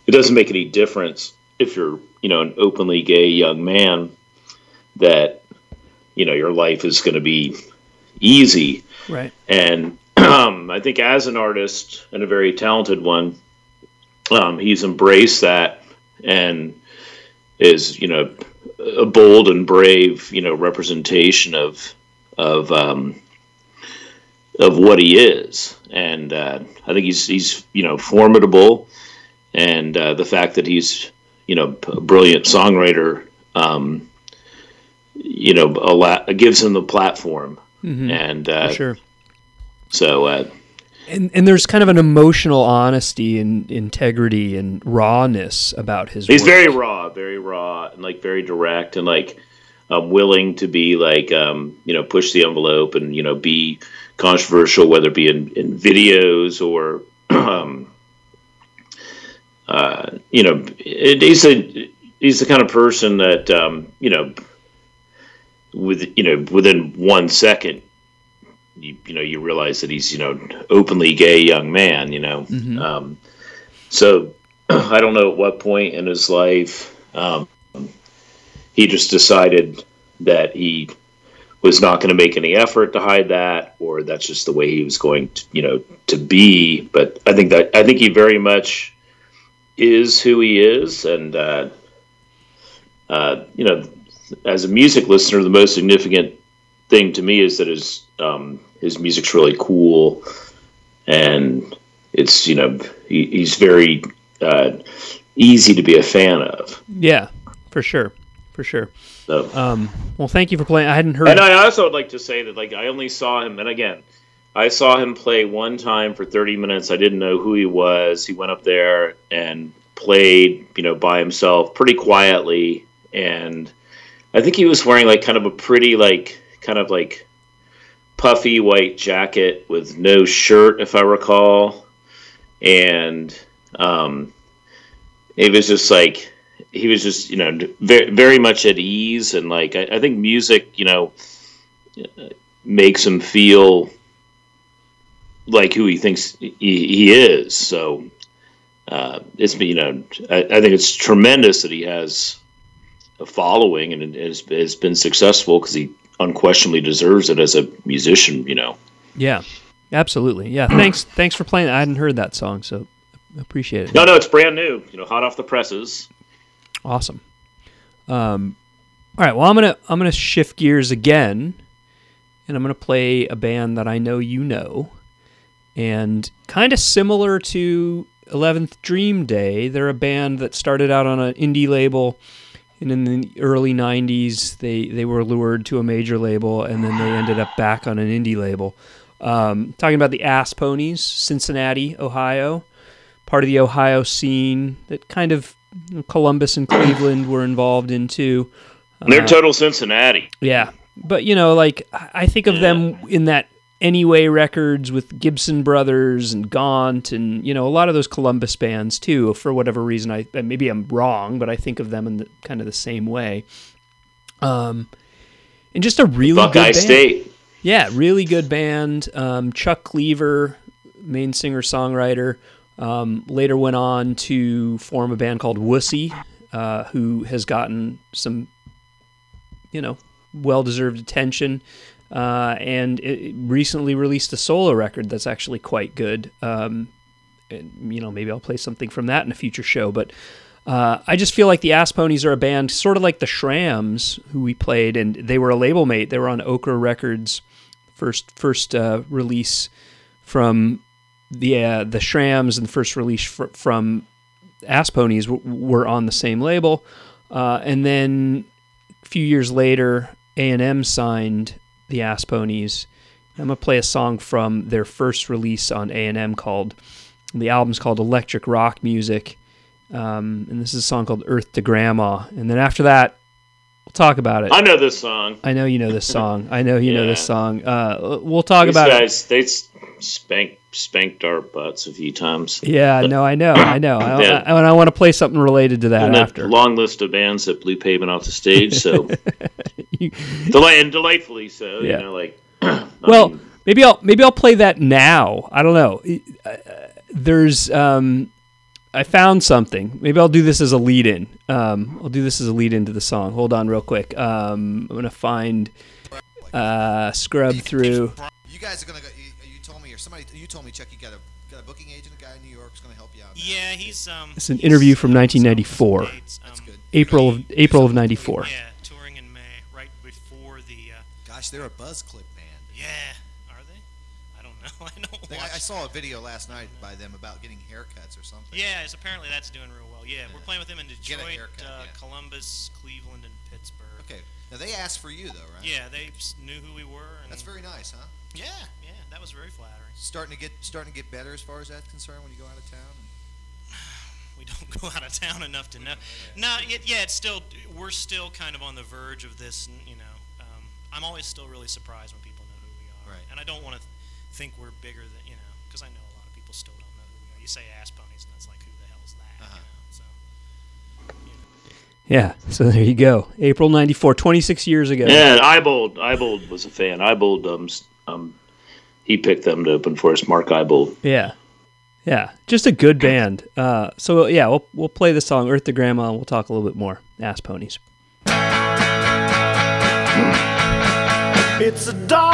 it doesn't make any difference if you're you know an openly gay young man that you know your life is going to be easy. Right. and um, I think as an artist and a very talented one, um, he's embraced that and is you know a bold and brave you know representation of of um, of what he is, and uh, I think he's he's you know formidable, and uh, the fact that he's you know a brilliant songwriter, um, you know, a lot, gives him the platform, and uh, sure. so uh, And and there's kind of an emotional honesty and integrity and rawness about his. he's work. very raw, very raw, and like very direct, and like um, willing to be like um, you know push the envelope and you know be controversial, whether it be in, in videos or (clears throat) um, uh, you know it, he's a he's the kind of person that um, you know with you know within one second you, you know you realize that he's you know openly gay young man you know um, so (clears throat) I don't know at what point in his life um, he just decided that he was not going to make any effort to hide that, or that's just the way he was going to, you know, to be. But I think that I think he very much is who he is, and uh, uh, you know, as a music listener, the most significant thing to me is that his um, his music's really cool, and it's you know he, he's very uh, easy to be a fan of. Yeah, for sure, for sure. So. Um, well, thank you for playing. I hadn't heard. And I also would like to say that like I only saw him, and again, I saw him play one time for 30 minutes. I didn't know who he was. He went up there and played, you know, by himself, pretty quietly, and I think he was wearing like kind of a pretty like kind of like puffy white jacket with no shirt, if I recall, and um, it was just like he was just you know very, very much at ease and like I, I think music you know makes him feel like who he thinks he, he is so uh, it's you know I, I think it's tremendous that he has a following and has, has been successful because he unquestionably deserves it as a musician you know Yeah, absolutely. Yeah, (clears throat) thanks. Thanks for playing. I hadn't heard that song, so appreciate it. no no it's brand new you know hot off the presses Awesome. Um, all right. Well, I'm gonna I'm gonna shift gears again and I'm going to play a band that I know you know. And kind of similar to 11th Dream Day, they're a band that started out on an indie label. And in the early 90s, they, they were lured to a major label, and then they ended up back on an indie label. Um, talking about the Ass Ponies, Cincinnati, Ohio, part of the Ohio scene that kind of Columbus and Cleveland were involved in too. They're total Cincinnati. Yeah, but you know, like I I think of them in that Anyway records with Gibson Brothers and Gaunt, and you know a lot of those Columbus bands too. For whatever reason, I maybe I'm wrong, but I think of them in the, kind of the same way. Um, and just a really Buckeye good band. State. Yeah, really good band. Um, Chuck Cleaver, main singer songwriter, um, later went on to form a band called Wussy, uh, who has gotten some, you know, well deserved attention. Uh, and it recently released a solo record that's actually quite good. Um, and, you know, maybe I'll play something from that in a future show. But uh, I just feel like the Ass Ponies are a band sort of like the Schramms, who we played, and they were a label mate. They were on Okra Records, first first uh, release from the uh, the Schramms, and the first release fr- from Ass Ponies w- were on the same label. Uh, and then a few years later, A and M signed the Ass Ponies. I'm gonna play a song from their first release on A and M called the album's called Electric Rock Music, um, and this is a song called Earth to Grandma. And then after that, we'll talk about it. I know this song. I know you know this song. I know you know this song. Uh, we'll talk These about it. they spanked spanked our butts a few times. Yeah, no, I know, I know. (coughs) I, Yeah. I, and I want to play something related to that and a after. long list of bands that blew pavement off the stage. So, (laughs) You- (laughs) Delight and delightfully so. Yeah. You know, like (clears throat) (clears throat) well, mean, maybe I'll maybe I'll play that now. I don't know. Uh, There's um, I found something. Maybe I'll do this as a lead in. Um, I'll do this as a lead into the song. Hold on, real quick. Um, I'm gonna find uh, scrub through. You guys are gonna go. Somebody, you told me, Chuck, you got a got a booking agent, a guy in New York's gonna help you out. Yeah, he's um. It's an he's, interview from uh, 1994. dates, That's um, good. April of April of '94. Yeah, touring in May, right before the. Uh, Gosh, they're a buzz clip band. yeah, are they? I don't know. (laughs) I don't They- watch. I, I saw a video last night by them about getting haircuts or something. Yeah, it's apparently that's doing real well. Yeah, we're playing with them in Get a Detroit, haircut, uh, yeah. Columbus, Cleveland, and Pittsburgh. Okay. Now they asked for you though, right? Yeah, they s- knew who we were. And That's very nice, huh? Yeah, yeah, that was very flattering. Starting to get starting to get better as far as that's concerned when you go out of town. (sighs) We don't go out of town enough to know. No, it, yeah, it's still we're still kind of on the verge of this. You know, um, I'm always still really surprised when people know who we are, Right. and I don't want to think we're bigger than you know, because I know a lot of people still don't know who we are. You say ass ponies, and it's like, who the hell's that? Uh-huh. You know, so Yeah, so there you go. April '94, 26 years ago. yeah, and Ibold, Ibold was a fan. Ibold, um, um, he picked them to open for us. Mark Ibold. Yeah. Yeah. Just a good band. Uh, so yeah, we'll we'll play the song Earth to Grandma and we'll talk a little bit more. Ass ponies. It's a doll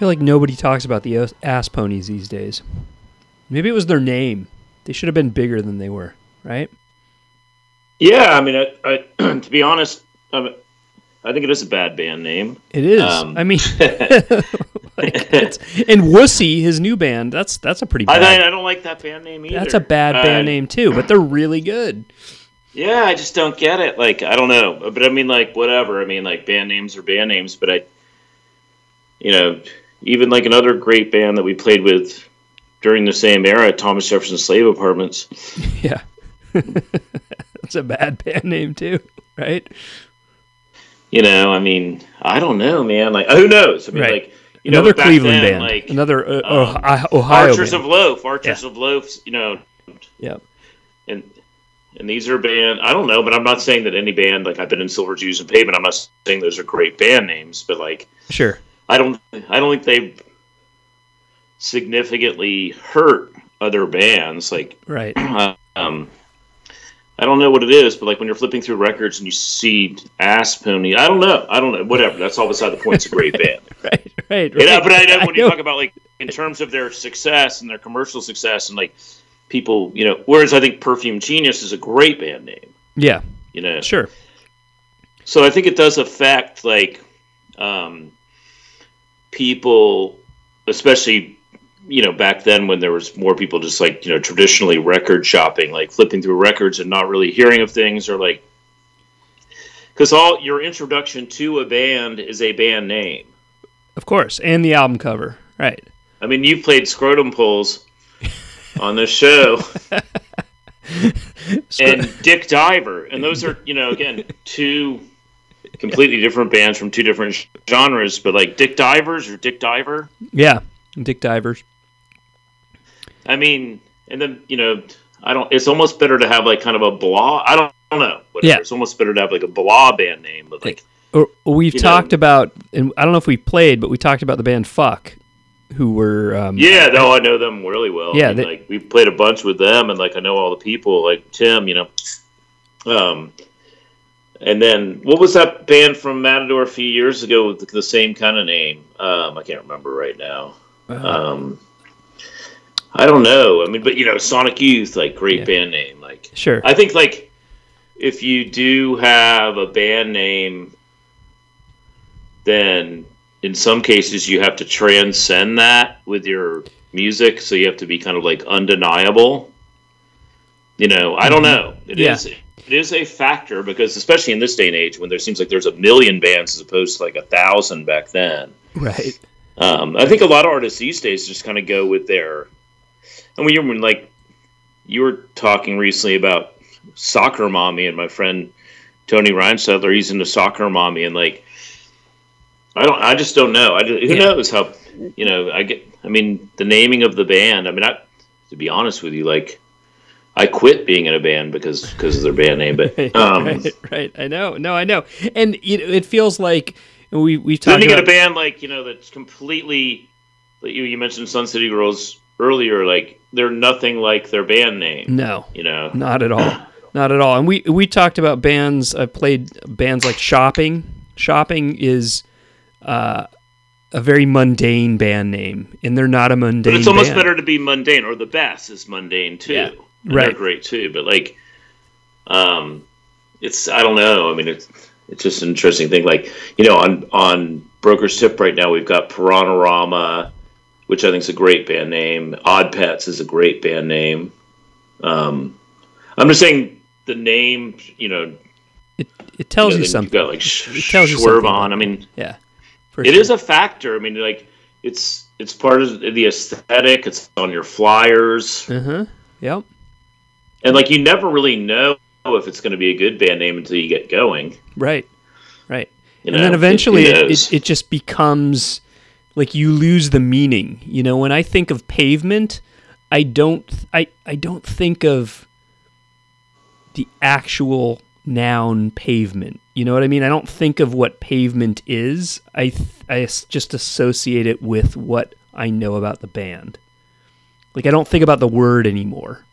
feel like nobody talks about the ass ponies these days. Maybe it was their name. They should have been bigger than they were, right? Yeah, I mean, I, I, (clears throat) to be honest, I, I think it is a bad band name. It is. Um, I mean, (laughs) (laughs) like, and Wussy, his new band, that's that's a pretty bad. I, I don't like that band name either. that's a bad Uh, band name too, but they're really good. Yeah, I just don't get it. Like, I don't know, but I mean, like, whatever. I mean, like, band names are band names, but I, you know, even like another great band that we played with during the same era, Thomas Jefferson Slave Apartments. (laughs) Yeah, (laughs) that's a bad band name too, right? You know, I mean, I don't know, man. Like, who knows? I mean, Right. like, you know, Another back Cleveland then, band, like another uh, um, Ohio, Ohio Archers band. of Loaf, Archers of Loaf. You know, yeah, and and these are band. I don't know, but I'm not saying that any band like I've been in Silver Jews and Pavement. I'm not saying those are great band names, but like sure. I don't I don't think they've significantly hurt other bands. Like Right. (clears throat) um, I don't know what it is, but like when you're flipping through records and you see Ass Pony, I don't know. I don't know. Whatever. That's all beside the point. It's a great band. (laughs) right, right, You know, right. but I know when you know. talk about like in terms of their success and their commercial success and like people, you know, whereas I think Perfume Genius is a great band name. yeah, You know, sure. so I think it does affect like um, people, especially you know back then when there was more people just like you know traditionally record shopping, like flipping through records and not really hearing of things, or like because all your introduction to a band is a band name. Of course, and the album cover, right? I mean, you played Scrotum Poles (laughs) on this show. (laughs) and Dick Diver, and those are you know again two completely different bands from two different genres, but like Dick Divers or Dick Diver. Yeah, Dick Divers. I mean, and then you know, I don't. It's almost better to have like kind of a blah. I don't, I don't know. Whatever. Yeah. It's almost better to have like a blah band name, but like we've You know- talked about, and I don't know if we played, but we talked about the band Fuck, who were um, yeah, no, I know them really well. Yeah, I mean, they- like we played a bunch with them, and like I know all the people, like Tim, you know. Um, and then what was that band from Matador a few years ago with the, same kind of name? Um, I can't remember right now. Uh-huh. Um, I don't know. I mean, but you know, Sonic Youth, like great Yeah. band name. Like, sure. I think like if you do have a band name, then in some cases you have to transcend that with your music. So you have to be kind of like undeniable. You know, I don't know. It is Yeah. It is a factor because especially in this day and age when there seems like there's a million bands as opposed to like a thousand back then. right. Um, I think a lot of artists these days just kind of go with their. And when you're when, like, you were talking recently about soccer mommy, and my friend Tony Reinstadler, he's into soccer mommy, and like, I don't, I just don't know. I just, who Yeah. knows how, you know, I get. I mean, the naming of the band. I mean, I, to be honest with you, like, I quit being in a band because because of their band name, but (laughs) um, right, right. I know. No, I know. And it, it feels like we we talked you get a band like you know that's completely. Like you, you mentioned Sun City Girls earlier. Like they're nothing like their band name. No, You know. not at all. (clears throat) Not at all. And we we talked about bands. I played bands like Shopping. Shopping is uh, a very mundane band name, and they're not a mundane. But it's almost band. better to be mundane, or the best is mundane too. Yeah. And Right. They're great too, but like, um, it's I don't know. I mean, it's it's just an interesting thing. Like you know, on on Broker's Tip right now, we've got Piranarama, which I think is a great band name. Odd Pets is a great band name. Um, I'm just saying the name. You know, It, it tells know, you something. You've got like Sh- It tells you something Schwervon. I mean, Yeah, it sure. is a factor. I mean, like it's it's part of the aesthetic. It's on your flyers, Uh huh. Yep. And like you never really know if it's going to be a good band name until you get going. Right. Right. You and then eventually it, it, it just becomes like you lose the meaning. You know, when I think of pavement, I don't I, I don't think of the actual noun pavement. You know what I mean? I don't think of what pavement is. I th- I just associate it with what I know about the band. Like I don't think about the word anymore.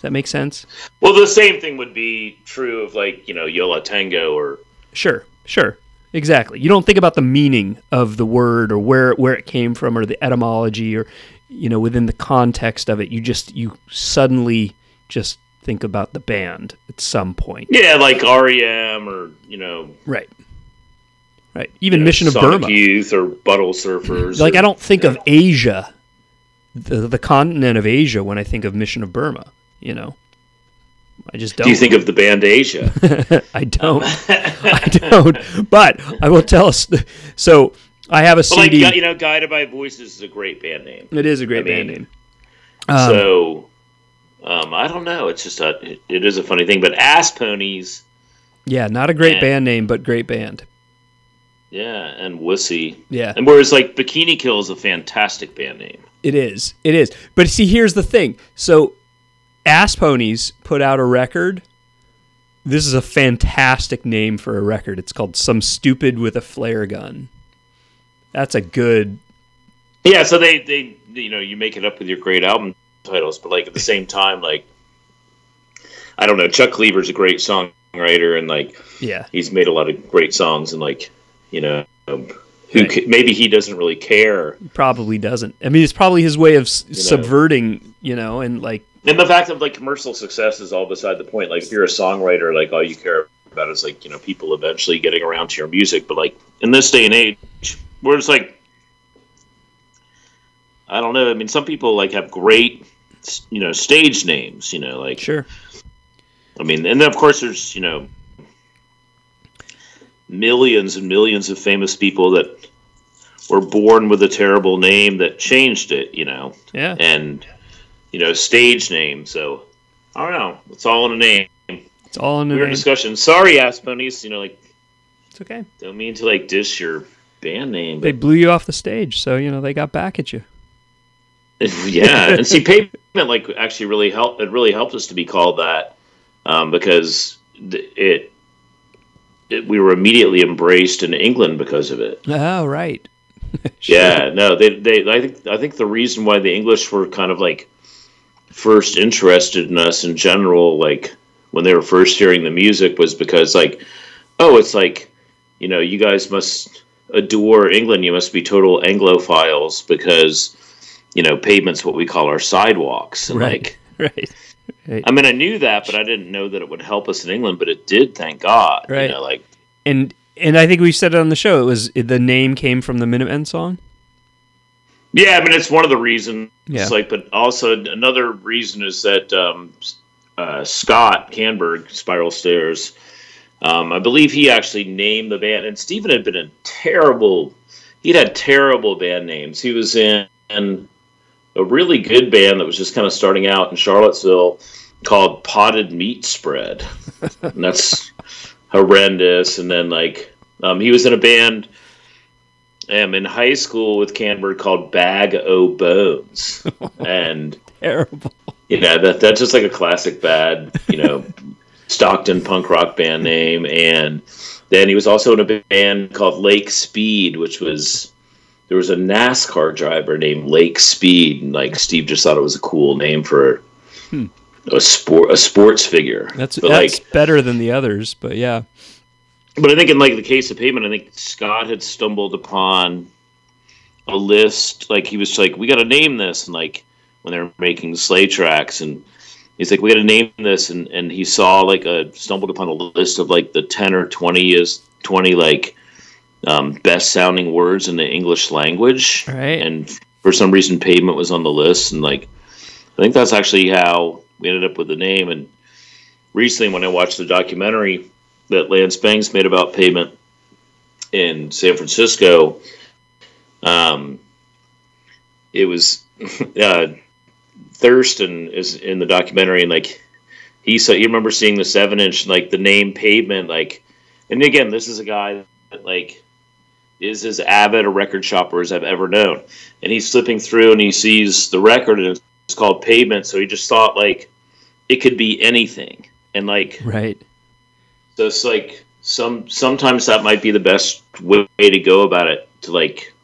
Does that make sense? Well, the same thing would be true of like you know Yo La Tengo or Sure, sure. exactly. You don't think about the meaning of the word or where where it came from or the etymology or you know within the context of it. You just you suddenly just think about the band at some point. Yeah, like REM or you know, Right. Right. Even you know, Mission of Sonic Burma. Youth or Butthole Surfers. Like or- I don't think of Asia, the the continent of Asia when I think of Mission of Burma. You know, I just don't. Do you think of the band Asia? (laughs) I don't. (laughs) I don't. But I will tell us. So I have a But like CD. you know, Guided by Voices is a great band name. it is a great I mean, band name. Um, so um, I don't know. It's just a it, it is a funny thing. But Ass Ponies, yeah, not a great man. band name, but great band. yeah, and Wussy. Yeah. And whereas like Bikini Kill is a fantastic band name. It is. It is. But see, here's the thing. So, Ass Ponies put out a record. This is a fantastic name for a record. It's called Some Stupid with a Flare Gun. That's a good. Yeah, so they they you know you make it up with your great album titles, but like at the same time, like I don't know, Chuck Cleaver's a great songwriter, and like Yeah. he's made a lot of great songs, and like you know um, who Right. maybe he doesn't really care. Probably doesn't. I mean, it's probably his way of s know. subverting, you know, and like, And the fact of like commercial success is all beside the point. Like if you're a songwriter, like all you care about is like you know people eventually getting around to your music. But like in this day and age, where it's like I don't know. I mean, some people like have great you know stage names. You know, like sure. I mean, and then of course there's you know millions and millions of famous people that were born with a terrible name that changed it. You know, Yeah. and you know stage name. So I don't know. It's all in a name. It's all in the Weird name. discussion. Sorry, ass ponies. You know, like It's okay. don't mean to like dish your band name. They blew you off the stage, so, you know, they got back at you. (laughs) yeah, and see, pavement like actually really helped. It really helped us to be called that um, because it, it we were immediately embraced in England because of it. Oh, right. (laughs) Sure. Yeah, no, they they I think I think the reason why the English were kind of like first interested in us in general, like when they were first hearing the music, was because like, oh, it's like, you know, you guys must adore England. You must be total Anglophiles because, you know, pavement's what we call our sidewalks. And Right. like, (laughs) Right. Right. I mean, I knew that, but I didn't know that it would help us in England. But it did, thank God. Right. You know, like and and I think we said it on the show. It was the name came from the Minutemen song. Yeah, I mean it's one of the reasons. Yeah. Like, but also another reason is that um, uh, Scott Kannberg, Spiral Stairs, um, I believe he actually named the band. And Stephen had been in terrible. He'd had terrible band names. He was in, in a really good band that was just kind of starting out in Charlottesville called Potted Meat Spread. (laughs) and that's horrendous. And then like um, he was in a band um, in high school with Kannberg called Bag O Bones, (laughs) and Terrible. you know that that's just like a classic bad, you know, (laughs) Stockton punk rock band name. And then he was also in a band called Lake Speed, which was there was a NASCAR driver named Lake Speed, and like Steve just thought it was a cool name for a sport a sports figure. That's but that's like better than the others, but yeah. But I think in like the case of pavement, I think Scott had stumbled upon a list. Like he was like, "We got to name this," and like when they were making Slay Tracks, and he's like, "We got to name this," and and he saw like a stumbled upon a list of like the ten or twenty is twenty like um, best sounding words in the English language, Right. and for some reason, pavement was on the list, and like I think that's actually how we ended up with the name. And recently, when I watched the documentary that Lance Bangs made about pavement in San Francisco, um, it was (laughs) uh, Thurston is in the documentary, and like he saw, you remember seeing the seven inch, like the name pavement, like, and again, this is a guy that like is as avid a record shopper as I've ever known, and he's flipping through and he sees the record and it's called Pavement, so he just thought like it could be anything, and like Right. So it's like some sometimes that might be the best way to go about it to like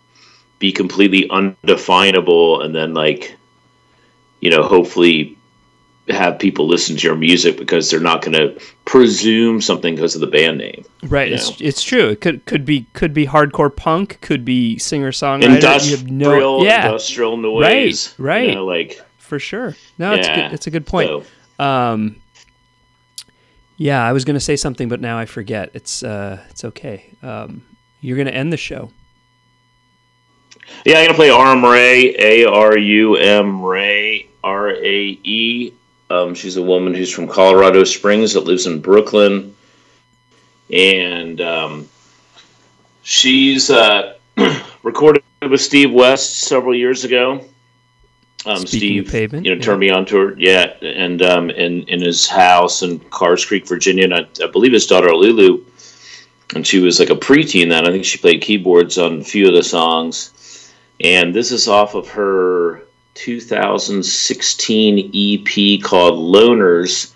be completely undefinable and then like you know hopefully have people listen to your music because they're not going to presume something because of the band name. Right. It's know. it's true. It could could be could be hardcore punk. Could be singer songwriter. Industrial, yeah, industrial noise. Right, you right. know, like for sure. No, it's good. It's a good point. So- Um, yeah, I was going to say something, but now I forget. It's uh, it's okay. Um, you're going to end the show. Yeah, I'm gonna play Arum Rae, A R U M Rae, R A E. Um, she's a woman who's from Colorado Springs that lives in Brooklyn, and um, she's uh, (clears throat) recorded with Steve West several years ago. Um, Steve, pavement, you know, yeah. turned me on to her. Yeah, and um, in in his house in Cars Creek, Virginia, and I, I believe his daughter Lulu, and she was like a preteen then. I think she played keyboards on a few of the songs and this is off of her 2016 EP called Loners.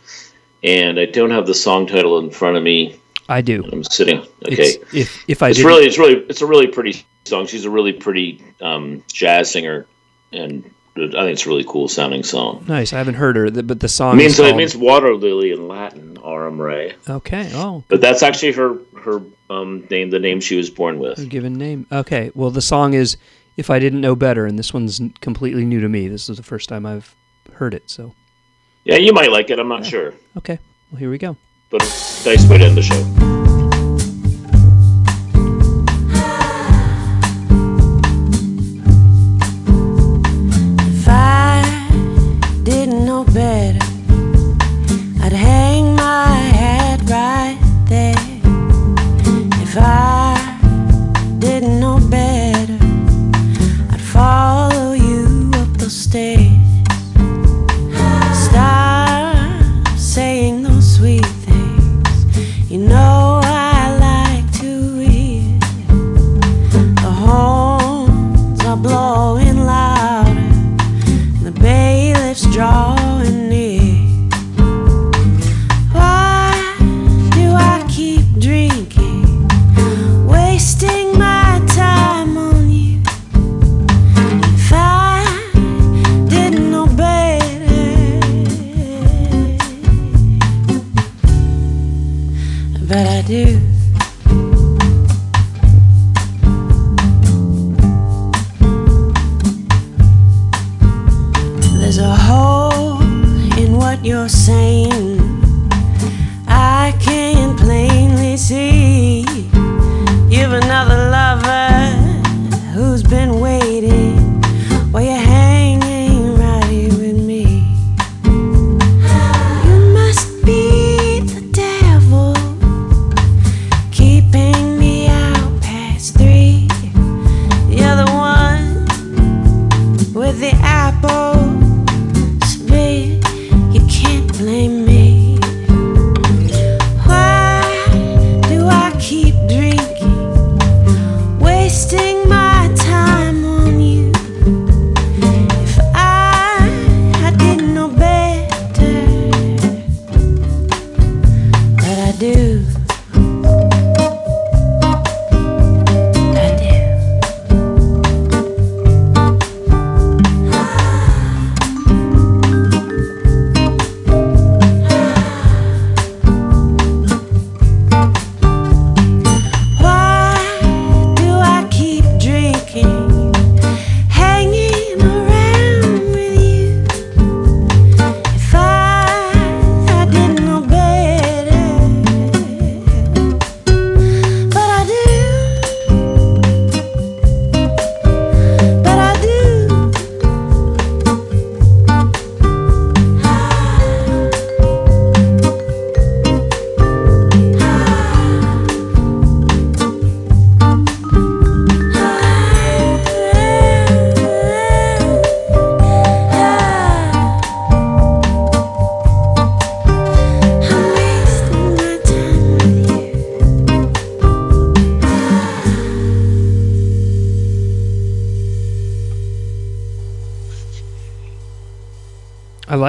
And I don't have the song title in front of me. I do. I'm sitting. Okay, It's, if if I it's really, it's really, it's a really pretty song. She's a really pretty um, jazz singer, and I think it's a really cool sounding song. nice. I haven't heard her, but the It song means is it means water lily in Latin, Arum Rae. okay. Oh, But that's actually her her um, name, the name she was born with. a given name. Okay. Well, the song is "If I Didn't Know Better," and this one's completely new to me. This is the first time I've heard it. So Yeah, you might like it. I'm not sure, okay. Well, here we go. but nice way to end the show. Didn't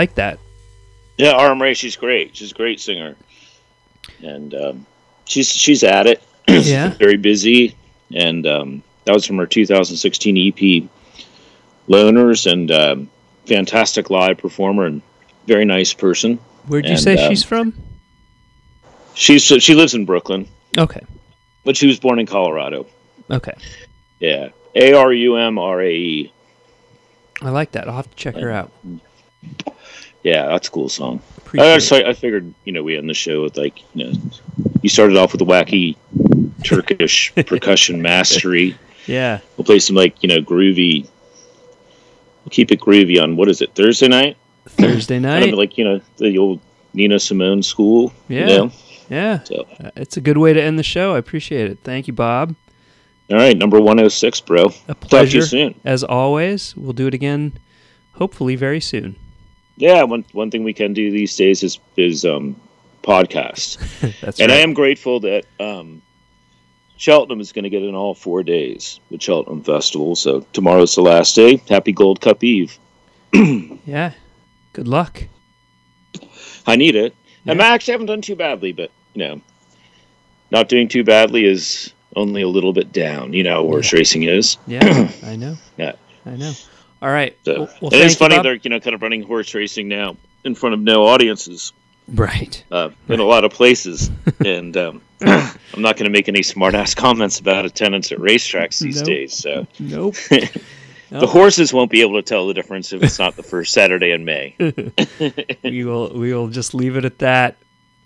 like that. Yeah, Arum Rae, she's great. She's a great singer, and um, she's she's at it. (clears throat) Yeah. very busy, and um, that was from her 2016 EP, Loners, and um, fantastic live performer and very nice person. Where'd you And, say um, she's from? She's she lives in Brooklyn, Okay. but she was born in Colorado. Okay. Yeah, A R U M R A E. I like that. I'll have to check her out. Yeah, that's a cool song. I, so I figured, you know, we end the show with like, you know, you started off with a wacky Turkish (laughs) percussion mastery. Yeah. We'll play some like, you know, groovy. We'll keep it groovy on what is it Thursday night? Thursday Kind night. of like you know the old Nina Simone school. Yeah. You know? Yeah. So Uh, It's a good way to end the show. I appreciate it. Thank you, Bob. all right, number one oh six, bro. A Talk to pleasure. you soon. As always, we'll do it again, hopefully very soon. Yeah, one one thing we can do these days is is um podcast. (laughs) That's and right. I am grateful that um, Cheltenham is going to get in all four days the Cheltenham Festival. So tomorrow's the last day. Happy Gold Cup Eve. (clears throat) Yeah. Good luck. I need it. And Yeah. I actually haven't done too badly, but you know, not doing too badly is only a little bit down. You know, horse racing is. Yeah. I know. (clears throat) Yeah. I know. All right. So Well, well, thank you, funny they're you know kind of running horse racing now in front of no audiences Right. uh, in a lot of places, (laughs) and um, (clears throat) I'm not going to make any smart ass comments about attendance at racetracks these Nope. days. So Nope. (laughs) the horses won't be able to tell the difference if it's not the first Saturday in May. (laughs) we will. We will just leave it at that.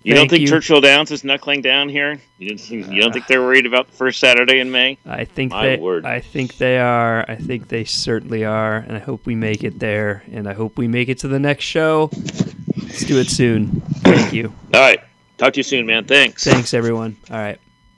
You don't think you. Churchill Downs is knuckling down here? You don't think, you don't think they're worried about the first Saturday in May? I think My they. word. I think they are. I think they certainly are, and I hope we make it there. And I hope we make it to the next show. Let's do it soon. Thank you. All right. Talk to you soon, man. Thanks. Thanks, everyone. All right.